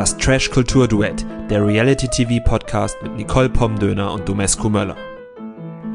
Das Trash-Kultur-Duett, der Reality-TV-Podcast mit Nicole Pomdöner und Domescu Möller.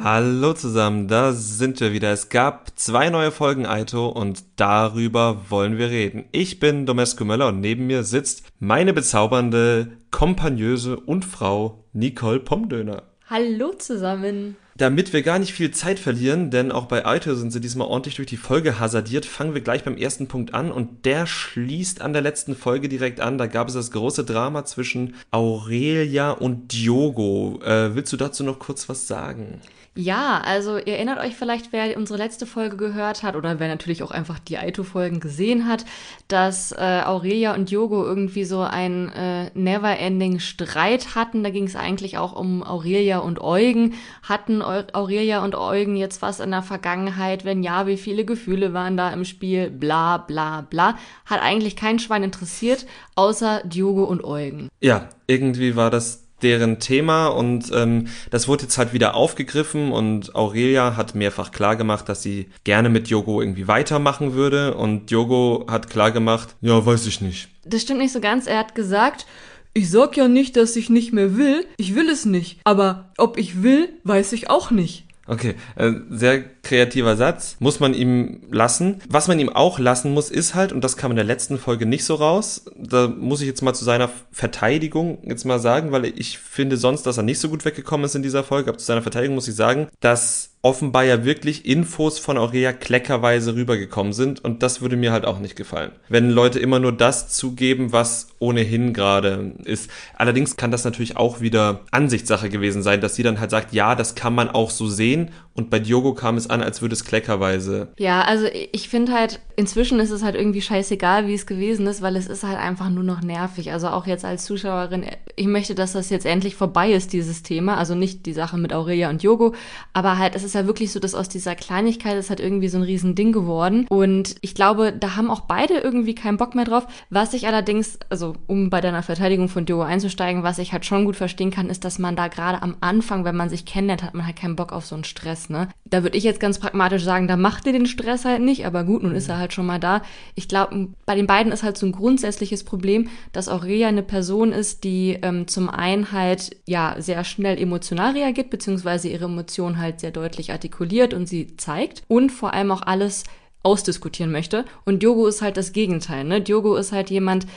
Hallo zusammen, da sind wir wieder. Es gab zwei neue Folgen Aito und darüber wollen wir reden. Ich bin Domescu Möller und neben mir sitzt meine bezaubernde, kompagnöse und Frau Nicole Pomdöner. Hallo zusammen. Damit wir gar nicht viel Zeit verlieren, denn auch bei Aito sind sie diesmal ordentlich durch die Folge hasardiert, fangen wir gleich beim ersten Punkt an und der schließt an der letzten Folge direkt an. Da gab es das große Drama zwischen Aurelia und Diogo. Äh, willst du dazu noch kurz was sagen? Ja, also ihr erinnert euch vielleicht, wer unsere letzte Folge gehört hat oder wer natürlich auch einfach die Aito-Folgen gesehen hat, dass äh, Aurelia und Diogo irgendwie so einen äh, never-ending Streit hatten. Da ging es eigentlich auch um Aurelia und Eugen. Hatten Aurelia und Eugen jetzt was in der Vergangenheit? Wenn ja, wie viele Gefühle waren da im Spiel? Bla bla bla. Hat eigentlich kein Schwein interessiert, außer Diogo und Eugen. Ja, irgendwie war das deren Thema und ähm, das wurde jetzt halt wieder aufgegriffen und Aurelia hat mehrfach klargemacht, dass sie gerne mit Yogo irgendwie weitermachen würde und Yogo hat klargemacht, ja, weiß ich nicht. Das stimmt nicht so ganz. Er hat gesagt, ich sag ja nicht, dass ich nicht mehr will. Ich will es nicht. Aber ob ich will, weiß ich auch nicht. Okay, äh, sehr kreativer Satz. Muss man ihm lassen. Was man ihm auch lassen muss, ist halt, und das kam in der letzten Folge nicht so raus, da muss ich jetzt mal zu seiner Verteidigung jetzt mal sagen, weil ich finde sonst, dass er nicht so gut weggekommen ist in dieser Folge, aber zu seiner Verteidigung muss ich sagen, dass offenbar ja wirklich Infos von Aurea kleckerweise rübergekommen sind und das würde mir halt auch nicht gefallen. Wenn Leute immer nur das zugeben, was ohnehin gerade ist. Allerdings kann das natürlich auch wieder Ansichtssache gewesen sein, dass sie dann halt sagt, ja, das kann man auch so sehen und bei Diogo kam es an, als würde es kleckerweise. Ja, also ich finde halt, inzwischen ist es halt irgendwie scheißegal, wie es gewesen ist, weil es ist halt einfach nur noch nervig. Also auch jetzt als Zuschauerin, ich möchte, dass das jetzt endlich vorbei ist, dieses Thema. Also nicht die Sache mit Aurelia und Diogo, aber halt, es ist ja wirklich so, dass aus dieser Kleinigkeit ist halt irgendwie so ein Riesending geworden. Und ich glaube, da haben auch beide irgendwie keinen Bock mehr drauf. Was ich allerdings, also um bei deiner Verteidigung von Diogo einzusteigen, was ich halt schon gut verstehen kann, ist, dass man da gerade am Anfang, wenn man sich kennenlernt, hat man halt keinen Bock auf so einen Stress ne? Da würde ich jetzt ganz pragmatisch sagen, da macht ihr den Stress halt nicht, aber gut, nun ist er halt schon mal da. Ich glaube, bei den beiden ist halt so ein grundsätzliches Problem, dass Aurelia eine Person ist, die ähm, zum einen halt ja sehr schnell emotional reagiert, beziehungsweise ihre Emotionen halt sehr deutlich artikuliert und sie zeigt und vor allem auch alles ausdiskutieren möchte. Und Diogo ist halt das Gegenteil, ne? Diogo ist halt jemand,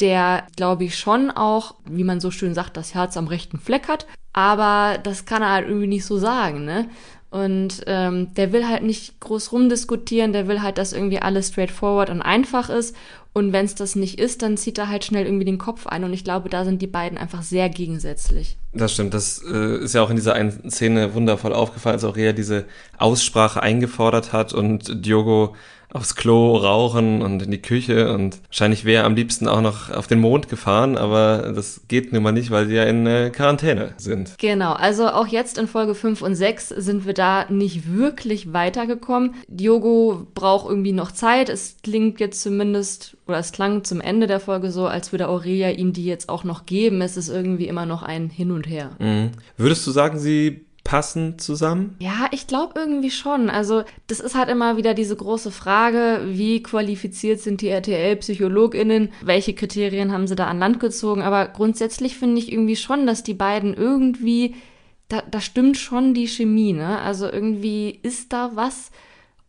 der, glaube ich, schon auch, wie man so schön sagt, das Herz am rechten Fleck hat. Aber das kann er halt irgendwie nicht so sagen, ne? Und ähm, der will halt nicht groß rumdiskutieren, der will halt, dass irgendwie alles straightforward und einfach ist. Und wenn es das nicht ist, dann zieht er halt schnell irgendwie den Kopf ein. Und ich glaube, da sind die beiden einfach sehr gegensätzlich. Das stimmt. Das äh, ist ja auch in dieser einen Szene wundervoll aufgefallen, als auch Rea diese Aussprache eingefordert hat und Diogo aufs Klo rauchen und in die Küche und wahrscheinlich wäre er am liebsten auch noch auf den Mond gefahren, aber das geht nun mal nicht, weil sie ja in äh, Quarantäne sind. Genau, also auch jetzt in Folge 5 und 6 sind wir da nicht wirklich weitergekommen. Diogo braucht irgendwie noch Zeit. Es klingt jetzt zumindest, oder es klang zum Ende der Folge so, als würde Aurelia ihm die jetzt auch noch geben. Es ist irgendwie immer noch ein Hin und Her. Mhm. Würdest du sagen, sie passen zusammen? Ja, ich glaube irgendwie schon. Also das ist halt immer wieder diese große Frage, wie qualifiziert sind die RTL-PsychologInnen? Welche Kriterien haben sie da an Land gezogen? Aber grundsätzlich finde ich irgendwie schon, dass die beiden irgendwie, da, da stimmt schon die Chemie, ne? Also irgendwie ist da was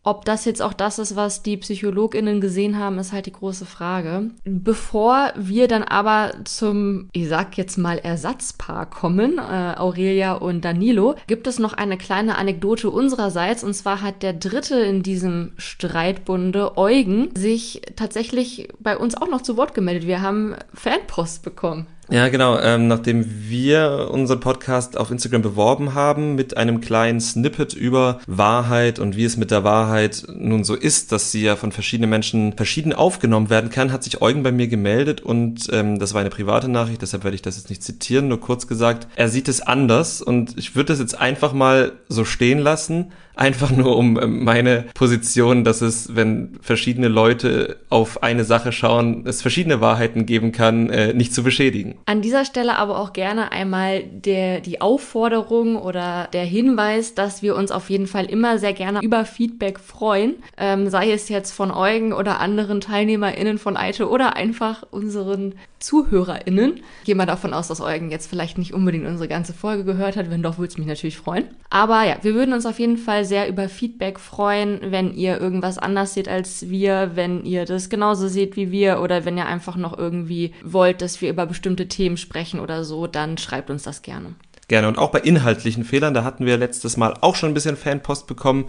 ob das jetzt auch das ist, was die PsychologInnen gesehen haben, ist halt die große Frage. Bevor wir dann aber zum, ich sag jetzt mal, Ersatzpaar kommen, äh, Aurelia und Danilo, gibt es noch eine kleine Anekdote unsererseits. Und zwar hat der Dritte in diesem Streitbunde, Eugen, sich tatsächlich bei uns auch noch zu Wort gemeldet. Wir haben Fanpost bekommen. Ja, genau. Ähm, nachdem wir unseren Podcast auf Instagram beworben haben mit einem kleinen Snippet über Wahrheit und wie es mit der Wahrheit nun so ist, dass sie ja von verschiedenen Menschen verschieden aufgenommen werden kann, hat sich Eugen bei mir gemeldet und ähm, das war eine private Nachricht, deshalb werde ich das jetzt nicht zitieren, nur kurz gesagt, er sieht es anders und ich würde das jetzt einfach mal so stehen lassen, einfach nur um ähm, meine Position, dass es, wenn verschiedene Leute auf eine Sache schauen, es verschiedene Wahrheiten geben kann, äh, nicht zu beschädigen. An dieser Stelle aber auch gerne einmal der, die Aufforderung oder der Hinweis, dass wir uns auf jeden Fall immer sehr gerne über Feedback freuen, ähm, sei es jetzt von Eugen oder anderen TeilnehmerInnen von Eite oder einfach unseren ZuhörerInnen. Ich gehe mal davon aus, dass Eugen jetzt vielleicht nicht unbedingt unsere ganze Folge gehört hat. Wenn doch, würde es mich natürlich freuen. Aber ja, wir würden uns auf jeden Fall sehr über Feedback freuen, wenn ihr irgendwas anders seht als wir, wenn ihr das genauso seht wie wir oder wenn ihr einfach noch irgendwie wollt, dass wir über bestimmte Themen sprechen oder so, dann schreibt uns das gerne. Gerne. Und auch bei inhaltlichen Fehlern, da hatten wir letztes Mal auch schon ein bisschen Fanpost bekommen.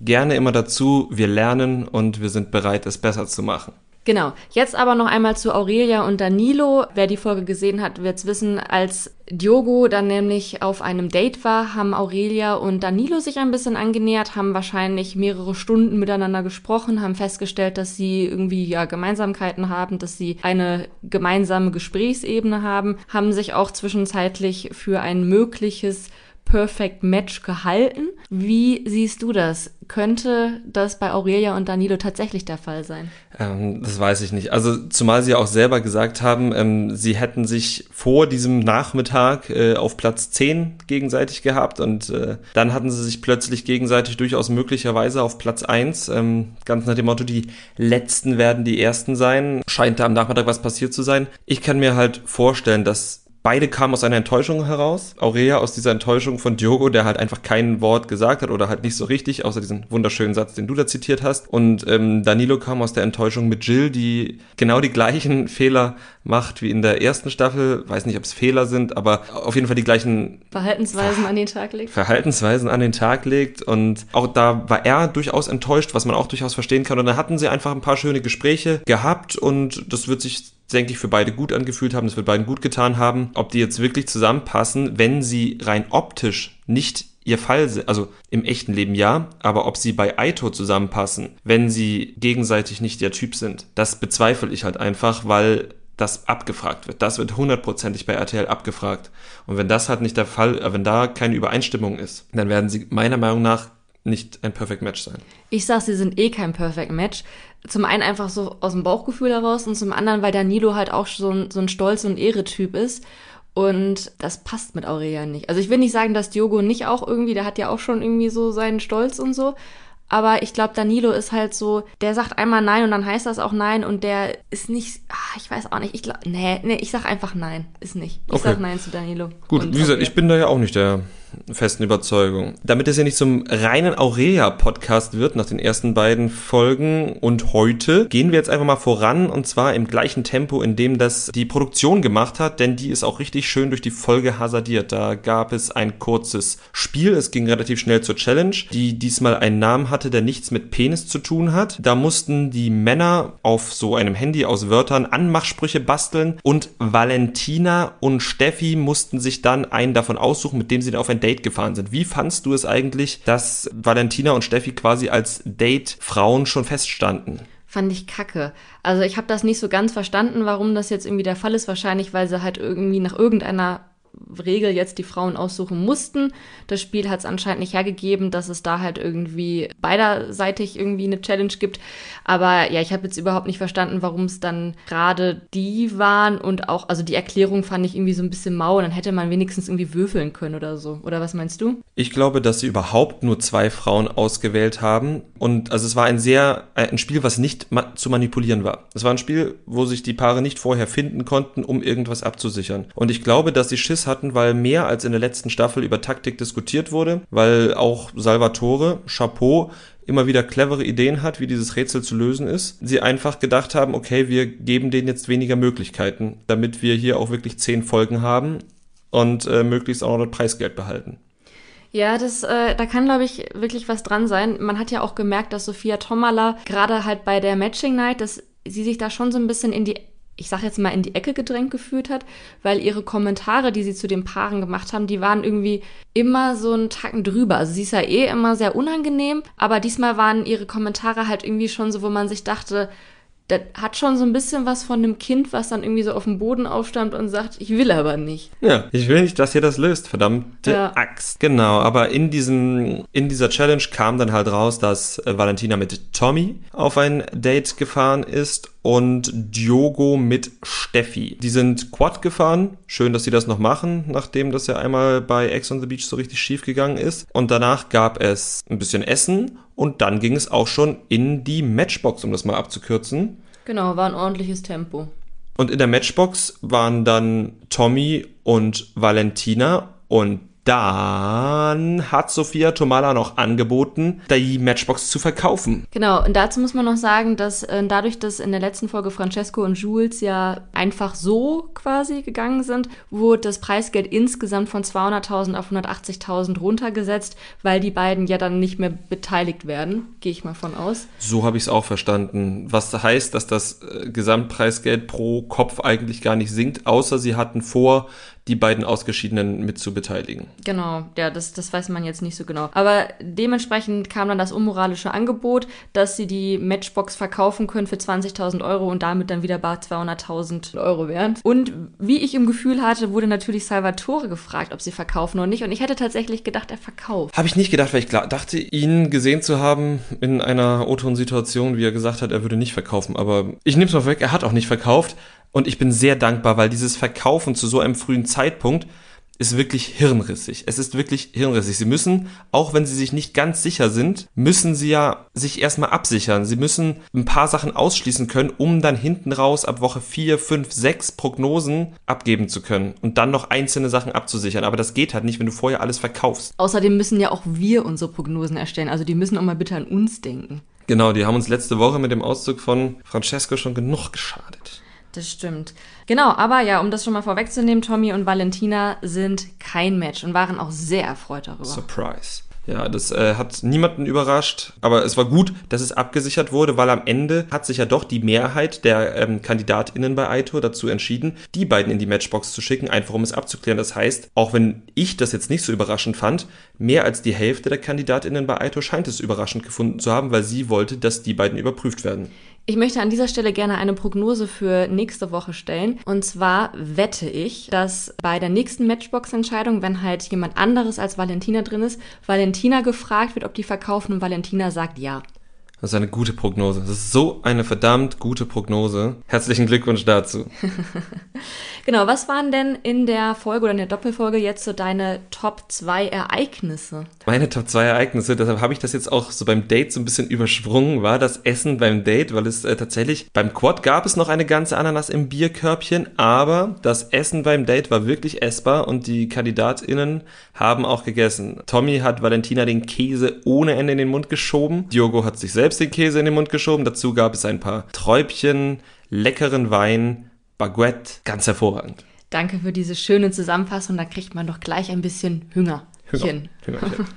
Gerne immer dazu. Wir lernen und wir sind bereit, es besser zu machen. Genau. Jetzt aber noch einmal zu Aurelia und Danilo. Wer die Folge gesehen hat, wird es wissen. Als Diogo dann nämlich auf einem Date war, haben Aurelia und Danilo sich ein bisschen angenähert, haben wahrscheinlich mehrere Stunden miteinander gesprochen, haben festgestellt, dass sie irgendwie ja Gemeinsamkeiten haben, dass sie eine gemeinsame Gesprächsebene haben, haben sich auch zwischenzeitlich für ein mögliches Perfect Match gehalten. Wie siehst du das? Könnte das bei Aurelia und Danilo tatsächlich der Fall sein? Ähm, das weiß ich nicht. Also zumal sie auch selber gesagt haben, ähm, sie hätten sich vor diesem Nachmittag äh, auf Platz 10 gegenseitig gehabt und äh, dann hatten sie sich plötzlich gegenseitig durchaus möglicherweise auf Platz 1. Ähm, ganz nach dem Motto, die Letzten werden die Ersten sein. Scheint da am Nachmittag was passiert zu sein. Ich kann mir halt vorstellen, dass Beide kamen aus einer Enttäuschung heraus. Aurea aus dieser Enttäuschung von Diogo, der halt einfach kein Wort gesagt hat oder halt nicht so richtig, außer diesen wunderschönen Satz, den du da zitiert hast. Und ähm, Danilo kam aus der Enttäuschung mit Jill, die genau die gleichen Fehler macht wie in der ersten Staffel. Weiß nicht, ob es Fehler sind, aber auf jeden Fall die gleichen Verhaltensweisen an den Tag legt. Verhaltensweisen an den Tag legt. Und auch da war er durchaus enttäuscht, was man auch durchaus verstehen kann. Und dann hatten sie einfach ein paar schöne Gespräche gehabt und das wird sich denke ich, für beide gut angefühlt haben, das wird beiden gut getan haben. Ob die jetzt wirklich zusammenpassen, wenn sie rein optisch nicht ihr Fall sind, also im echten Leben ja, aber ob sie bei Aito zusammenpassen, wenn sie gegenseitig nicht der Typ sind, das bezweifle ich halt einfach, weil das abgefragt wird. Das wird hundertprozentig bei RTL abgefragt. Und wenn das halt nicht der Fall, äh, wenn da keine Übereinstimmung ist, dann werden sie meiner Meinung nach nicht ein Perfect Match sein. Ich sag, sie sind eh kein Perfect Match. Zum einen einfach so aus dem Bauchgefühl heraus und zum anderen, weil Danilo halt auch so ein, so ein Stolz- und Ehre-Typ ist. Und das passt mit Aurelia nicht. Also ich will nicht sagen, dass Diogo nicht auch irgendwie, der hat ja auch schon irgendwie so seinen Stolz und so. Aber ich glaube, Danilo ist halt so, der sagt einmal nein und dann heißt das auch nein und der ist nicht, ach, ich weiß auch nicht, ich glaube, nee, nee, ich sag einfach nein, ist nicht. Ich okay. sag nein zu Danilo. Gut, wie gesagt, ich bin da ja auch nicht der festen Überzeugung. Damit es ja nicht zum reinen Aurea-Podcast wird nach den ersten beiden Folgen und heute gehen wir jetzt einfach mal voran und zwar im gleichen Tempo, in dem das die Produktion gemacht hat, denn die ist auch richtig schön durch die Folge hasardiert. Da gab es ein kurzes Spiel, es ging relativ schnell zur Challenge, die diesmal einen Namen hatte, der nichts mit Penis zu tun hat. Da mussten die Männer auf so einem Handy aus Wörtern Anmachsprüche basteln und Valentina und Steffi mussten sich dann einen davon aussuchen, mit dem sie dann auf ein Date gefahren sind. Wie fandst du es eigentlich, dass Valentina und Steffi quasi als Date-Frauen schon feststanden? Fand ich kacke. Also ich habe das nicht so ganz verstanden, warum das jetzt irgendwie der Fall ist. Wahrscheinlich, weil sie halt irgendwie nach irgendeiner Regel jetzt die Frauen aussuchen mussten. Das Spiel hat es anscheinend nicht hergegeben, dass es da halt irgendwie beiderseitig irgendwie eine Challenge gibt. Aber ja, ich habe jetzt überhaupt nicht verstanden, warum es dann gerade die waren und auch, also die Erklärung fand ich irgendwie so ein bisschen mau. Dann hätte man wenigstens irgendwie würfeln können oder so. Oder was meinst du? Ich glaube, dass sie überhaupt nur zwei Frauen ausgewählt haben. Und also es war ein sehr, äh, ein Spiel, was nicht ma zu manipulieren war. Es war ein Spiel, wo sich die Paare nicht vorher finden konnten, um irgendwas abzusichern. Und ich glaube, dass sie Schiss hatten, weil mehr als in der letzten Staffel über Taktik diskutiert wurde, weil auch Salvatore, Chapeau, immer wieder clevere Ideen hat, wie dieses Rätsel zu lösen ist. Sie einfach gedacht haben, okay, wir geben denen jetzt weniger Möglichkeiten, damit wir hier auch wirklich zehn Folgen haben und äh, möglichst auch noch das Preisgeld behalten. Ja, das, äh, da kann, glaube ich, wirklich was dran sein. Man hat ja auch gemerkt, dass Sophia Tomala gerade halt bei der Matching Night, dass sie sich da schon so ein bisschen in die ich sag jetzt mal, in die Ecke gedrängt gefühlt hat, weil ihre Kommentare, die sie zu den Paaren gemacht haben, die waren irgendwie immer so einen Tacken drüber. Also sie ist ja eh immer sehr unangenehm, aber diesmal waren ihre Kommentare halt irgendwie schon so, wo man sich dachte, das hat schon so ein bisschen was von einem Kind, was dann irgendwie so auf dem Boden aufstammt und sagt, ich will aber nicht. Ja, ich will nicht, dass ihr das löst, verdammte Ja. Axt. Genau, aber in diesem, in dieser Challenge kam dann halt raus, dass äh, Valentina mit Tommy auf ein Date gefahren ist und Diogo mit Steffi. Die sind Quad gefahren. Schön, dass sie das noch machen, nachdem das ja einmal bei Ex on the Beach so richtig schief gegangen ist. Und danach gab es ein bisschen Essen und dann ging es auch schon in die Matchbox, um das mal abzukürzen. Genau, war ein ordentliches Tempo. Und in der Matchbox waren dann Tommy und Valentina und dann hat Sophia Tomala noch angeboten, die Matchbox zu verkaufen. Genau, und dazu muss man noch sagen, dass äh, dadurch, dass in der letzten Folge Francesco und Jules ja einfach so quasi gegangen sind, wurde das Preisgeld insgesamt von 200.000 auf 180.000 runtergesetzt, weil die beiden ja dann nicht mehr beteiligt werden, gehe ich mal von aus. So habe ich es auch verstanden. Was heißt, dass das äh, Gesamtpreisgeld pro Kopf eigentlich gar nicht sinkt, außer sie hatten vor, die beiden Ausgeschiedenen mit zu beteiligen. Genau, ja, das, das weiß man jetzt nicht so genau. Aber dementsprechend kam dann das unmoralische Angebot, dass sie die Matchbox verkaufen können für 20.000 Euro und damit dann wieder bar 200.000 Euro wären. Und wie ich im Gefühl hatte, wurde natürlich Salvatore gefragt, ob sie verkaufen oder nicht. Und ich hätte tatsächlich gedacht, er verkauft. Habe ich nicht gedacht, weil ich dachte, ihn gesehen zu haben in einer O-Ton-Situation, wie er gesagt hat, er würde nicht verkaufen. Aber ich nehme es mal weg, er hat auch nicht verkauft. Und ich bin sehr dankbar, weil dieses Verkaufen zu so einem frühen Zeitpunkt ist wirklich hirnrissig. Es ist wirklich hirnrissig. Sie müssen, auch wenn sie sich nicht ganz sicher sind, müssen sie ja sich erstmal absichern. Sie müssen ein paar Sachen ausschließen können, um dann hinten raus ab Woche 4, 5, 6 Prognosen abgeben zu können und dann noch einzelne Sachen abzusichern. Aber das geht halt nicht, wenn du vorher alles verkaufst. Außerdem müssen ja auch wir unsere Prognosen erstellen. Also die müssen auch mal bitte an uns denken. Genau, die haben uns letzte Woche mit dem Auszug von Francesco schon genug geschadet. Das stimmt. Genau, aber ja, um das schon mal vorwegzunehmen, Tommy und Valentina sind kein Match und waren auch sehr erfreut darüber. Surprise. Ja, das äh, hat niemanden überrascht, aber es war gut, dass es abgesichert wurde, weil am Ende hat sich ja doch die Mehrheit der ähm, KandidatInnen bei Aito dazu entschieden, die beiden in die Matchbox zu schicken, einfach um es abzuklären. Das heißt, auch wenn ich das jetzt nicht so überraschend fand, mehr als die Hälfte der KandidatInnen bei Aito scheint es überraschend gefunden zu haben, weil sie wollte, dass die beiden überprüft werden. Ich möchte an dieser Stelle gerne eine Prognose für nächste Woche stellen. Und zwar wette ich, dass bei der nächsten Matchbox-Entscheidung, wenn halt jemand anderes als Valentina drin ist, Valentina gefragt wird, ob die verkaufen und Valentina sagt ja. Das ist eine gute Prognose. Das ist so eine verdammt gute Prognose. Herzlichen Glückwunsch dazu. Genau, was waren denn in der Folge oder in der Doppelfolge jetzt so deine Top 2 Ereignisse? Meine Top 2 Ereignisse, deshalb habe ich das jetzt auch so beim Date so ein bisschen übersprungen, war das Essen beim Date, weil es äh, tatsächlich beim Quad gab es noch eine ganze Ananas im Bierkörbchen, aber das Essen beim Date war wirklich essbar und die KandidatInnen haben auch gegessen. Tommy hat Valentina den Käse ohne Ende in den Mund geschoben. Diogo hat sich selbst den Käse in den Mund geschoben. Dazu gab es ein paar Träubchen, leckeren Wein, Baguette, ganz hervorragend. Danke für diese schöne Zusammenfassung, da kriegt man doch gleich ein bisschen Hüngerchen. Hüngerchen.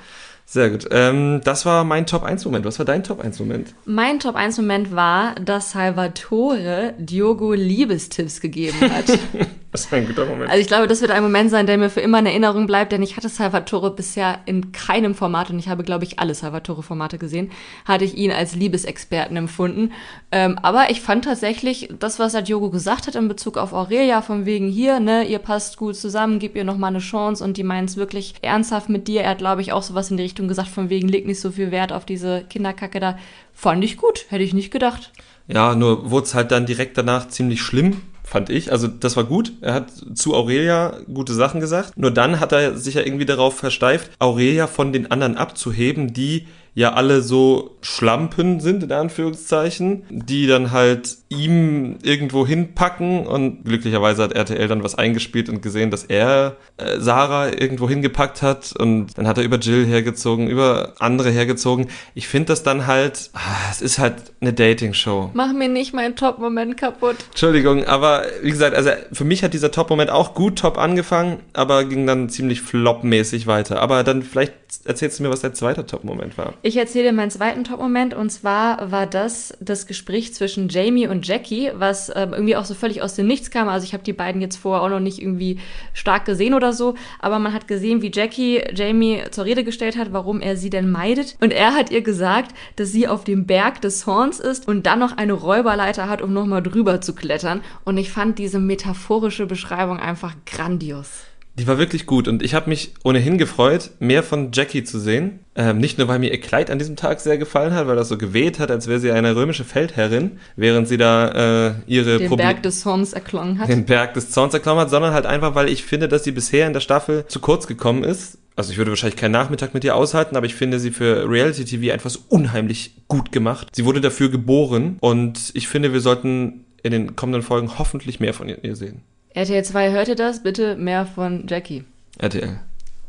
Sehr gut. Ähm, das war mein Top 1 Moment. Was war dein Top 1 Moment? Mein Top 1 Moment war, dass Salvatore Diogo Liebestipps gegeben hat. Das war ein guter Moment. Also ich glaube, das wird ein Moment sein, der mir für immer in Erinnerung bleibt, denn ich hatte Salvatore bisher in keinem Format und ich habe, glaube ich, alle Salvatore-Formate gesehen, hatte ich ihn als Liebesexperten empfunden. Ähm, aber ich fand tatsächlich das, was er Diogo gesagt hat in Bezug auf Aurelia, von wegen hier, ne, ihr passt gut zusammen, gib ihr nochmal eine Chance und die meint es wirklich ernsthaft mit dir. Er hat, glaube ich, auch sowas in die Richtung gesagt, von wegen, leg nicht so viel Wert auf diese Kinderkacke da. Fand ich gut, hätte ich nicht gedacht. Ja, nur wurde es halt dann direkt danach ziemlich schlimm, fand ich. Also das war gut. Er hat zu Aurelia gute Sachen gesagt. Nur dann hat er sich ja irgendwie darauf versteift, Aurelia von den anderen abzuheben, die ja alle so Schlampen sind, in Anführungszeichen, die dann halt ihm irgendwo hinpacken und glücklicherweise hat RTL dann was eingespielt und gesehen, dass er äh, Sarah irgendwo hingepackt hat und dann hat er über Jill hergezogen, über andere hergezogen. Ich finde das dann halt, ah, es ist halt eine Dating-Show. Mach mir nicht meinen Top-Moment kaputt. Entschuldigung, aber wie gesagt, also für mich hat dieser Top-Moment auch gut top angefangen, aber ging dann ziemlich flopmäßig weiter. Aber dann vielleicht erzählst du mir, was dein zweiter Top-Moment war. Ich erzähle dir meinen zweiten Top-Moment und zwar war das das Gespräch zwischen Jamie und Jackie, was ähm, irgendwie auch so völlig aus dem Nichts kam. Also ich habe die beiden jetzt vorher auch noch nicht irgendwie stark gesehen oder so, aber man hat gesehen, wie Jackie Jamie zur Rede gestellt hat, warum er sie denn meidet. Und er hat ihr gesagt, dass sie auf dem Berg des Horns ist und dann noch eine Räuberleiter hat, um nochmal drüber zu klettern. Und ich fand diese metaphorische Beschreibung einfach grandios. Die war wirklich gut und ich habe mich ohnehin gefreut, mehr von Jackie zu sehen. Ähm, nicht nur, weil mir ihr Kleid an diesem Tag sehr gefallen hat, weil das so geweht hat, als wäre sie eine römische Feldherrin, während sie da äh, ihre Den Proble Berg des Zorns erklommen hat. Den Berg des Zorns erklommen hat, sondern halt einfach, weil ich finde, dass sie bisher in der Staffel zu kurz gekommen ist. Also ich würde wahrscheinlich keinen Nachmittag mit ihr aushalten, aber ich finde sie für Reality TV etwas unheimlich gut gemacht. Sie wurde dafür geboren und ich finde, wir sollten in den kommenden Folgen hoffentlich mehr von ihr sehen. RTL 2, hört ihr das? Bitte mehr von Jackie. RTL.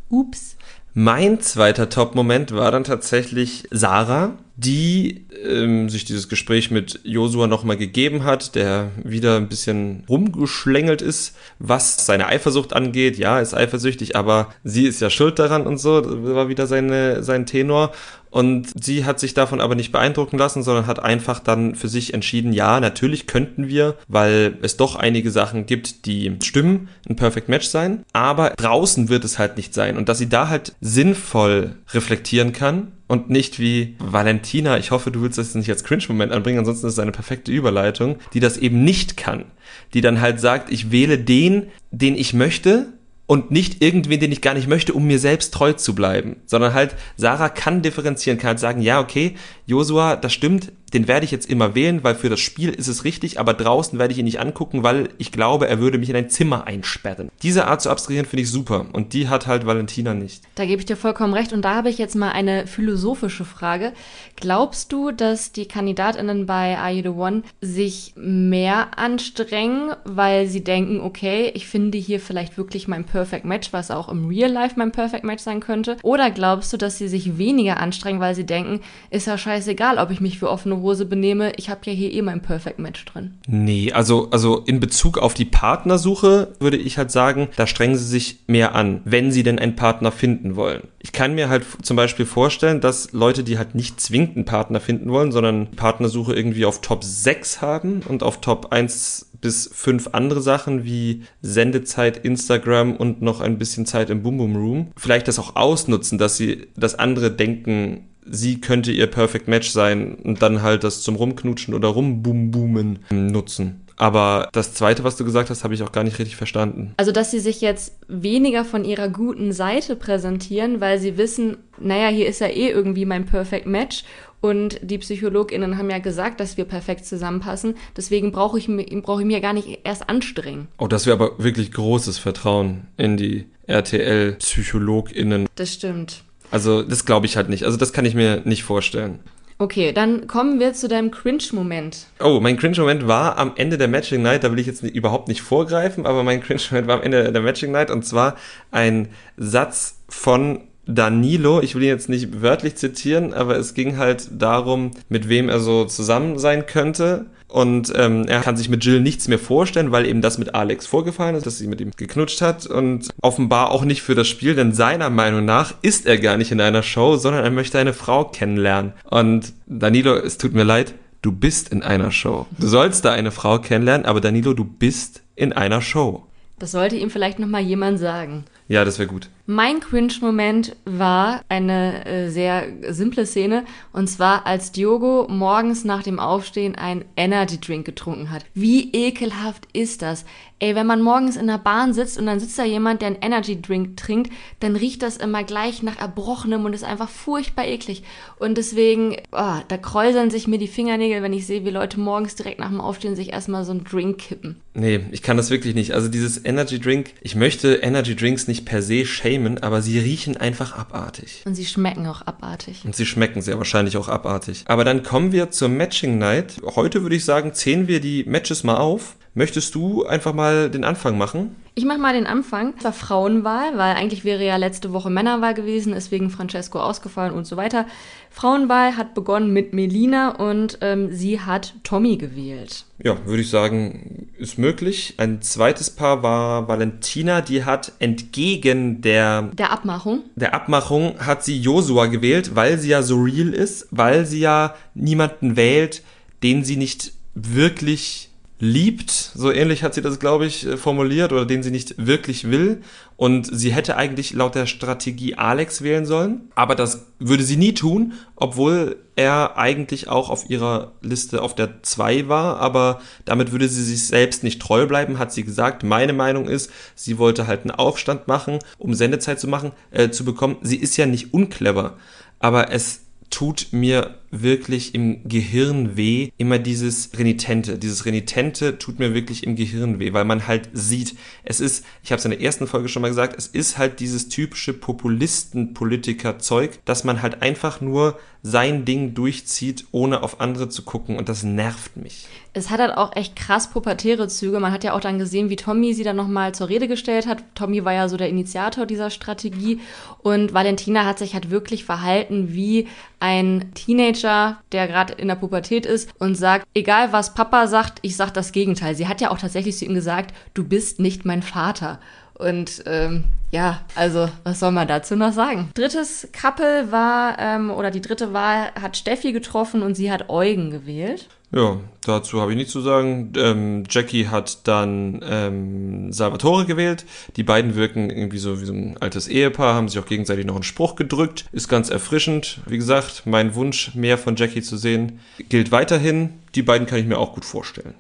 Ups. Mein zweiter Top-Moment war dann tatsächlich Sarah, die ähm, sich dieses Gespräch mit Josua nochmal gegeben hat, der wieder ein bisschen rumgeschlängelt ist, was seine Eifersucht angeht. Ja, ist eifersüchtig, aber sie ist ja schuld daran und so. Das war wieder seine, sein Tenor. Und sie hat sich davon aber nicht beeindrucken lassen, sondern hat einfach dann für sich entschieden, ja, natürlich könnten wir, weil es doch einige Sachen gibt, die stimmen, ein Perfect Match sein, aber draußen wird es halt nicht sein. Und dass sie da halt sinnvoll reflektieren kann und nicht wie Valentina, ich hoffe, du willst das nicht als Cringe-Moment anbringen, ansonsten ist es eine perfekte Überleitung, die das eben nicht kann. Die dann halt sagt, ich wähle den, den ich möchte, und nicht irgendwen, den ich gar nicht möchte, um mir selbst treu zu bleiben, sondern halt Sarah kann differenzieren, kann halt sagen, ja, okay, Josua, das stimmt, den werde ich jetzt immer wählen, weil für das Spiel ist es richtig, aber draußen werde ich ihn nicht angucken, weil ich glaube, er würde mich in ein Zimmer einsperren. Diese Art zu abstrahieren finde ich super und die hat halt Valentina nicht. Da gebe ich dir vollkommen recht und da habe ich jetzt mal eine philosophische Frage. Glaubst du, dass die Kandidatinnen bei Are You the One sich mehr anstrengen, weil sie denken, okay, ich finde hier vielleicht wirklich mein Perfect Match, was auch im Real Life mein Perfect Match sein könnte? Oder glaubst du, dass sie sich weniger anstrengen, weil sie denken, ist ja scheißegal, ob ich mich für offene Hose benehme, ich habe ja hier eh mein Perfect Match drin. Nee, also, also in Bezug auf die Partnersuche würde ich halt sagen, da strengen sie sich mehr an, wenn sie denn einen Partner finden wollen. Ich kann mir halt zum Beispiel vorstellen, dass Leute, die halt nicht zwingend einen Partner finden wollen, sondern Partnersuche irgendwie auf Top 6 haben und auf Top 1 bis 5 andere Sachen wie Sendezeit, Instagram und noch ein bisschen Zeit im Boom Boom Room, vielleicht das auch ausnutzen, dass sie, dass andere denken, sie könnte ihr Perfect Match sein und dann halt das zum Rumknutschen oder Rumboom-Boomen nutzen. Aber das zweite, was du gesagt hast, habe ich auch gar nicht richtig verstanden. Also, dass sie sich jetzt weniger von ihrer guten Seite präsentieren, weil sie wissen, naja, hier ist ja eh irgendwie mein Perfect Match und die PsychologInnen haben ja gesagt, dass wir perfekt zusammenpassen. Deswegen brauche ich, brauch ich mir gar nicht erst anstrengen. Oh, das wäre aber wirklich großes Vertrauen in die RTL-PsychologInnen. Das stimmt. Also das glaube ich halt nicht. Also das kann ich mir nicht vorstellen. Okay, dann kommen wir zu deinem Cringe-Moment. Oh, mein Cringe-Moment war am Ende der Matching Night, da will ich jetzt nicht, überhaupt nicht vorgreifen, aber mein Cringe-Moment war am Ende der Matching Night und zwar ein Satz von Danilo, ich will ihn jetzt nicht wörtlich zitieren, aber es ging halt darum, mit wem er so zusammen sein könnte. Und ähm, er kann sich mit Jill nichts mehr vorstellen, weil eben das mit Alex vorgefallen ist, dass sie mit ihm geknutscht hat. Und offenbar auch nicht für das Spiel, denn seiner Meinung nach ist er gar nicht in einer Show, sondern er möchte eine Frau kennenlernen. Und Danilo, es tut mir leid, du bist in einer Show. Du sollst da eine Frau kennenlernen, aber Danilo, du bist in einer Show. Das sollte ihm vielleicht nochmal jemand sagen. Ja, das wäre gut. Mein Cringe-Moment war eine äh, sehr simple Szene. Und zwar, als Diogo morgens nach dem Aufstehen einen Energy-Drink getrunken hat. Wie ekelhaft ist das? Ey, wenn man morgens in der Bahn sitzt und dann sitzt da jemand, der einen Energy-Drink trinkt, dann riecht das immer gleich nach Erbrochenem und ist einfach furchtbar eklig. Und deswegen, oh, da kräuseln sich mir die Fingernägel, wenn ich sehe, wie Leute morgens direkt nach dem Aufstehen sich erstmal so einen Drink kippen. Nee, ich kann das wirklich nicht. Also dieses Energy-Drink, ich möchte Energy-Drinks nicht per se shamen, aber sie riechen einfach abartig. Und sie schmecken auch abartig. Und sie schmecken sehr wahrscheinlich auch abartig. Aber dann kommen wir zur Matching Night. Heute würde ich sagen, zählen wir die Matches mal auf. Möchtest du einfach mal den Anfang machen? Ich mache mal den Anfang. Es war Frauenwahl, weil eigentlich wäre ja letzte Woche Männerwahl gewesen, ist wegen Francesco ausgefallen und so weiter. Frauenwahl hat begonnen mit Melina und ähm, sie hat Tommy gewählt. Ja, würde ich sagen, ist möglich. Ein zweites Paar war Valentina, die hat entgegen der, Der Abmachung. der Abmachung, hat sie Josua gewählt, weil sie ja so real ist, weil sie ja niemanden wählt, den sie nicht wirklich liebt, so ähnlich hat sie das, glaube ich, äh, formuliert, oder den sie nicht wirklich will. Und sie hätte eigentlich laut der Strategie Alex wählen sollen, aber das würde sie nie tun, obwohl er eigentlich auch auf ihrer Liste auf der 2 war, aber damit würde sie sich selbst nicht treu bleiben, hat sie gesagt. Meine Meinung ist, sie wollte halt einen Aufstand machen, um Sendezeit zu machen, äh, zu bekommen. Sie ist ja nicht unclever, aber es tut mir wirklich im Gehirn weh. Immer dieses Renitente. Dieses Renitente tut mir wirklich im Gehirn weh, weil man halt sieht, es ist, ich habe es in der ersten Folge schon mal gesagt, es ist halt dieses typische Populisten-Politiker-Zeug, dass man halt einfach nur sein Ding durchzieht, ohne auf andere zu gucken und das nervt mich. Es hat halt auch echt krass pubertäre Züge. Man hat ja auch dann gesehen, wie Tommy sie dann nochmal zur Rede gestellt hat. Tommy war ja so der Initiator dieser Strategie und Valentina hat sich halt wirklich verhalten wie ein Teenager, der gerade in der Pubertät ist und sagt, egal was Papa sagt, ich sag das Gegenteil. Sie hat ja auch tatsächlich zu ihm gesagt, du bist nicht mein Vater. Und ähm, ja, also was soll man dazu noch sagen? Drittes Couple war, ähm, oder die dritte Wahl hat Steffi getroffen und sie hat Eugen gewählt. Ja, dazu habe ich nichts zu sagen. Ähm, Jackie hat dann ähm, Salvatore gewählt. Die beiden wirken irgendwie so wie so ein altes Ehepaar, haben sich auch gegenseitig noch einen Spruch gedrückt. Ist ganz erfrischend. Wie gesagt, mein Wunsch, mehr von Jackie zu sehen, gilt weiterhin. Die beiden kann ich mir auch gut vorstellen.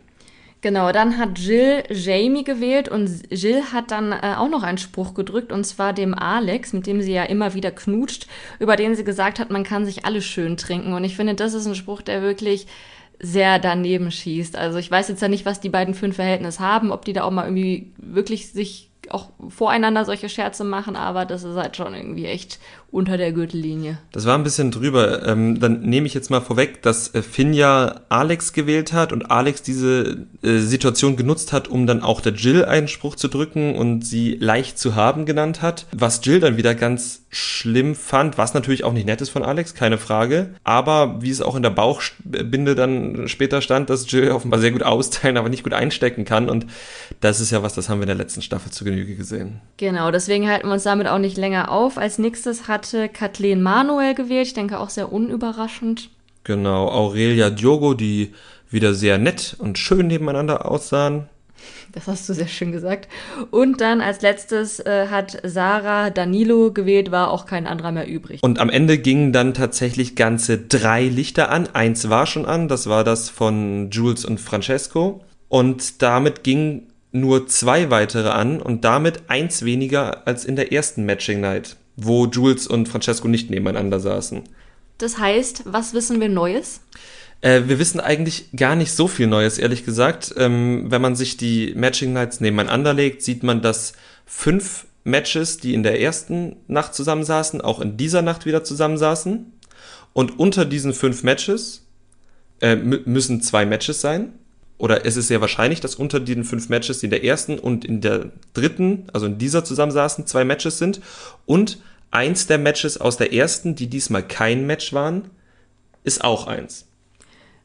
Genau, dann hat Jill Jamie gewählt und Jill hat dann äh, auch noch einen Spruch gedrückt und zwar dem Alex, mit dem sie ja immer wieder knutscht, über den sie gesagt hat, man kann sich alles schön trinken. Und ich finde, das ist ein Spruch, der wirklich sehr daneben schießt. Also ich weiß jetzt ja nicht, was die beiden für ein Verhältnis haben, ob die da auch mal irgendwie wirklich sich auch voreinander solche Scherze machen, aber das ist halt schon irgendwie echt unter der Gürtellinie. Das war ein bisschen drüber. Ähm, dann nehme ich jetzt mal vorweg, dass äh, Finja Alex gewählt hat und Alex diese äh, Situation genutzt hat, um dann auch der Jill einen Spruch zu drücken und sie leicht zu haben genannt hat. Was Jill dann wieder ganz schlimm fand, was natürlich auch nicht nett ist von Alex, keine Frage. Aber wie es auch in der Bauchbinde dann später stand, dass Jill offenbar sehr gut austeilen, aber nicht gut einstecken kann. Und das ist ja was, das haben wir in der letzten Staffel zu Genüge gesehen. Genau, deswegen halten wir uns damit auch nicht länger auf. Als nächstes hatte Kathleen Manuel gewählt. Ich denke auch sehr unüberraschend. Genau, Aurelia Diogo, die wieder sehr nett und schön nebeneinander aussahen. Das hast du sehr schön gesagt. Und dann als letztes äh, hat Sarah Danilo gewählt, war auch kein anderer mehr übrig. Und am Ende gingen dann tatsächlich ganze drei Lichter an. Eins war schon an, das war das von Jules und Francesco. Und damit gingen nur zwei weitere an und damit eins weniger als in der ersten Matching Night, wo Jules und Francesco nicht nebeneinander saßen. Das heißt, was wissen wir Neues? Äh, wir wissen eigentlich gar nicht so viel Neues, ehrlich gesagt. Ähm, wenn man sich die Matching Nights nebeneinander legt, sieht man, dass fünf Matches, die in der ersten Nacht zusammensaßen, auch in dieser Nacht wieder zusammensaßen. Und unter diesen fünf Matches äh, müssen zwei Matches sein. Oder es ist sehr wahrscheinlich, dass unter den fünf Matches, die in der ersten und in der dritten, also in dieser zusammensaßen, zwei Matches sind. Und eins der Matches aus der ersten, die diesmal kein Match waren, ist auch eins.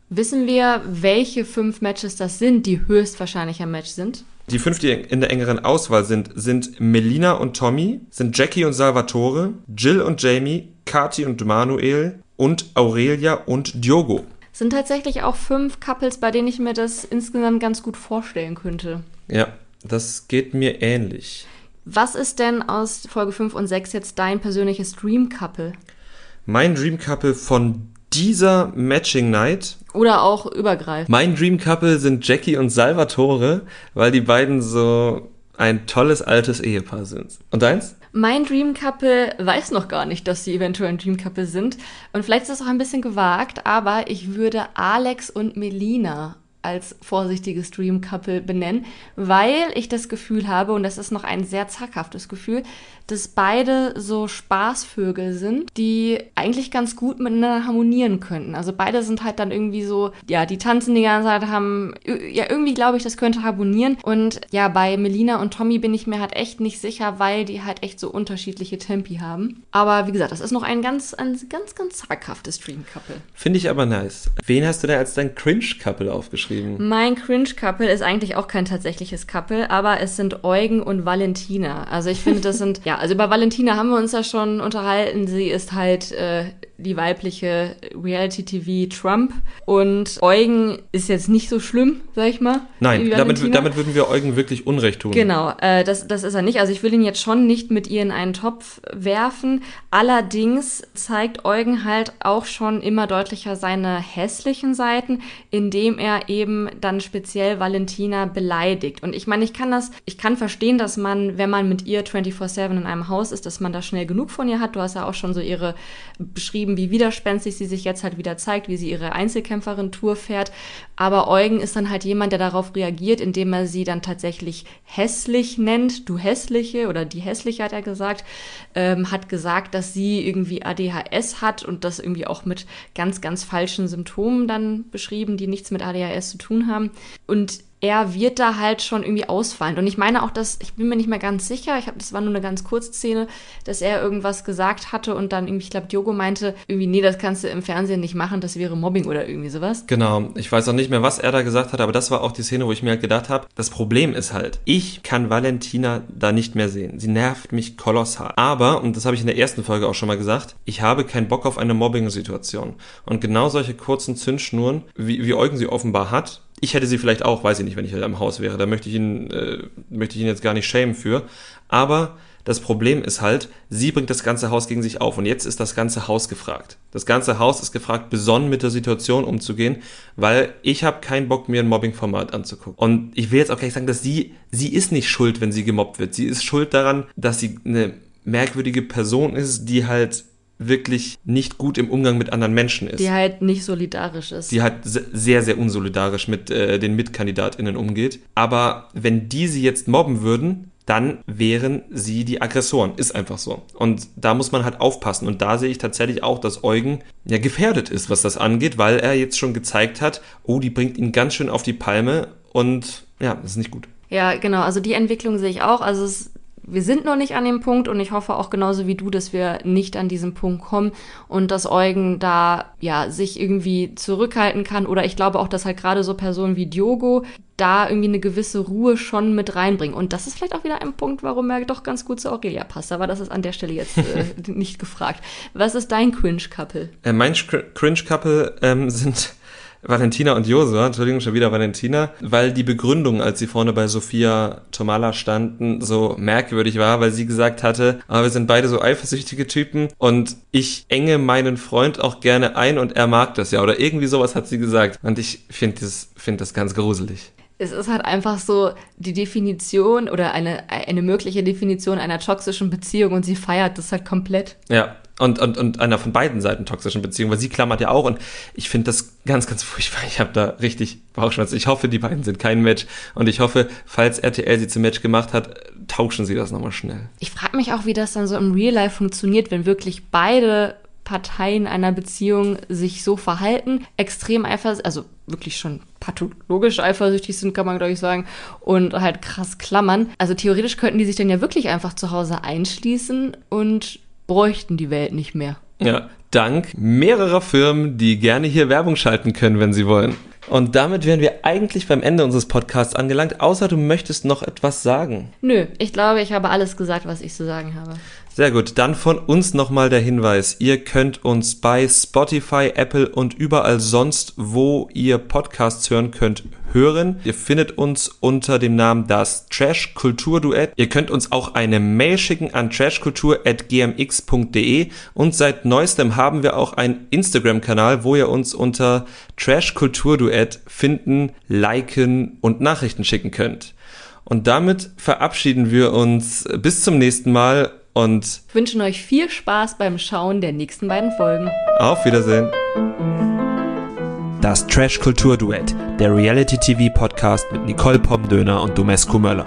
Wissen wir, welche fünf Matches das sind, die höchstwahrscheinlich ein Match sind? Die fünf, die in der engeren Auswahl sind, sind Melina und Tommy, sind Jackie und Salvatore, Jill und Jamie, Kati und Manuel und Aurelia und Diogo. Sind tatsächlich auch fünf Couples, bei denen ich mir das insgesamt ganz gut vorstellen könnte. Ja, das geht mir ähnlich. Was ist denn aus Folge 5 und 6 jetzt dein persönliches Dream Couple? Mein Dream Couple von dieser Matching Night. Oder auch übergreifend. Mein Dream Couple sind Jackie und Salvatore, weil die beiden so ein tolles altes Ehepaar sind. Und deins? Mein Dream Couple weiß noch gar nicht, dass sie eventuell ein Dream Couple sind. Und vielleicht ist das auch ein bisschen gewagt, aber ich würde Alex und Melina als vorsichtiges Dream Couple benennen, weil ich das Gefühl habe, und das ist noch ein sehr zaghaftes Gefühl, dass beide so Spaßvögel sind, die eigentlich ganz gut miteinander harmonieren könnten. Also beide sind halt dann irgendwie so, ja, die tanzen die ganze Zeit, haben, ja, irgendwie glaube ich, das könnte harmonieren. Und ja, bei Melina und Tommy bin ich mir halt echt nicht sicher, weil die halt echt so unterschiedliche Tempi haben. Aber wie gesagt, das ist noch ein ganz, ein ganz, ganz zaghaftes Dream Couple. Finde ich aber nice. Wen hast du denn als dein Cringe-Couple aufgeschrieben? Aufgeschrieben. Mein Cringe-Couple ist eigentlich auch kein tatsächliches Couple, aber es sind Eugen und Valentina. Also ich finde, das sind, ja, also über Valentina haben wir uns ja schon unterhalten. Sie ist halt äh, die weibliche Reality-TV-Trump. Und Eugen ist jetzt nicht so schlimm, sag ich mal. Nein, damit, damit würden wir Eugen wirklich Unrecht tun. Genau, äh, das, das ist er nicht. Also ich will ihn jetzt schon nicht mit ihr in einen Topf werfen. Allerdings zeigt Eugen halt auch schon immer deutlicher seine hässlichen Seiten, indem er eben dann speziell Valentina beleidigt. Und ich meine, ich kann das, ich kann verstehen, dass man, wenn man mit ihr 24-7 in einem Haus ist, dass man da schnell genug von ihr hat. Du hast ja auch schon so ihre beschrieben, beschrieben, wie widerspenstig sie sich jetzt halt wieder zeigt, wie sie ihre Einzelkämpferin-Tour fährt. Aber Eugen ist dann halt jemand, der darauf reagiert, indem er sie dann tatsächlich hässlich nennt. Du hässliche oder die hässliche hat er gesagt. Ähm, hat gesagt, dass sie irgendwie ADHS hat und das irgendwie auch mit ganz, ganz falschen Symptomen dann beschrieben, die nichts mit ADHS zu tun haben. Und er wird da halt schon irgendwie ausfallen. Und ich meine auch, dass, ich bin mir nicht mehr ganz sicher, ich habe, das war nur eine ganz kurze Szene, dass er irgendwas gesagt hatte und dann irgendwie, ich glaube, Diogo meinte, irgendwie, nee, das kannst du im Fernsehen nicht machen, das wäre Mobbing oder irgendwie sowas. Genau, ich weiß auch nicht mehr, was er da gesagt hat, aber das war auch die Szene, wo ich mir halt gedacht habe, das Problem ist halt, ich kann Valentina da nicht mehr sehen. Sie nervt mich kolossal. Aber, und das habe ich in der ersten Folge auch schon mal gesagt, ich habe keinen Bock auf eine Mobbing-Situation. Und genau solche kurzen Zündschnuren, wie, wie Eugen sie offenbar hat, ich hätte sie vielleicht auch, weiß ich nicht, wenn ich halt am Haus wäre. Da möchte ich ihn, äh, möchte ich ihn jetzt gar nicht schämen für. Aber das Problem ist halt, sie bringt das ganze Haus gegen sich auf und jetzt ist das ganze Haus gefragt. Das ganze Haus ist gefragt, besonnen mit der Situation umzugehen, weil ich habe keinen Bock, mir ein Mobbing-Format anzugucken. Und ich will jetzt auch gleich sagen, dass sie, sie ist nicht schuld, wenn sie gemobbt wird. Sie ist schuld daran, dass sie eine merkwürdige Person ist, die halt wirklich nicht gut im Umgang mit anderen Menschen ist. Die halt nicht solidarisch ist. Die halt sehr, sehr unsolidarisch mit äh, den MitkkandidatInnen umgeht. Aber wenn die sie jetzt mobben würden, dann wären sie die Aggressoren. Ist einfach so. Und da muss man halt aufpassen. Und da sehe ich tatsächlich auch, dass Eugen ja gefährdet ist, was das angeht, weil er jetzt schon gezeigt hat, oh, die bringt ihn ganz schön auf die Palme und ja, das ist nicht gut. Ja, genau. Also die Entwicklung sehe ich auch. Also es wir sind noch nicht an dem Punkt und ich hoffe auch genauso wie du, dass wir nicht an diesen Punkt kommen und dass Eugen da ja sich irgendwie zurückhalten kann oder ich glaube auch, dass halt gerade so Personen wie Diogo da irgendwie eine gewisse Ruhe schon mit reinbringen. Und das ist vielleicht auch wieder ein Punkt, warum er doch ganz gut zu Aurelia passt. Aber das ist an der Stelle jetzt äh, nicht gefragt. Was ist dein Cringe-Couple? Äh, mein Cringe-Couple ähm, sind Valentina und Josua, Entschuldigung, schon wieder Valentina, weil die Begründung, als sie vorne bei Sophia Tomala standen, so merkwürdig war, weil sie gesagt hatte, aber wir sind beide so eifersüchtige Typen und ich enge meinen Freund auch gerne ein und er mag das ja. Oder irgendwie sowas hat sie gesagt. Und ich finde das, find das ganz gruselig. Es ist halt einfach so die Definition oder eine, eine mögliche Definition einer toxischen Beziehung und sie feiert das halt komplett. Ja, und, und, und einer von beiden Seiten toxischen Beziehung, weil sie klammert ja auch und ich finde das ganz, ganz furchtbar. Ich habe da richtig Bauchschmerzen. Ich hoffe, die beiden sind kein Match und ich hoffe, falls RTL sie zum Match gemacht hat, tauschen sie das nochmal schnell. Ich frage mich auch, wie das dann so im Real Life funktioniert, wenn wirklich beide Parteien einer Beziehung sich so verhalten, extrem eifersüchtig, also wirklich schon pathologisch eifersüchtig sind, kann man glaube ich sagen, und halt krass klammern. Also theoretisch könnten die sich dann ja wirklich einfach zu Hause einschließen und bräuchten die Welt nicht mehr. Ja, dank mehrerer Firmen, die gerne hier Werbung schalten können, wenn sie wollen. Und damit wären wir eigentlich beim Ende unseres Podcasts angelangt, außer du möchtest noch etwas sagen. Nö, ich glaube, ich habe alles gesagt, was ich zu sagen habe. Sehr gut, dann von uns nochmal der Hinweis. Ihr könnt uns bei Spotify, Apple und überall sonst, wo ihr Podcasts hören könnt, hören. Ihr findet uns unter dem Namen das Trash Kultur Duett. Ihr könnt uns auch eine Mail schicken an trashkultur@gmx.de und seit neuestem haben wir auch einen Instagram-Kanal, wo ihr uns unter Trash Kultur Duett finden, liken und Nachrichten schicken könnt. Und damit verabschieden wir uns bis zum nächsten Mal und wünschen euch viel Spaß beim Schauen der nächsten beiden Folgen. Auf Wiedersehen. Das Trash Kultur Duett, der Reality TV Podcast mit Nicole Pomdöner und Domescu Möller.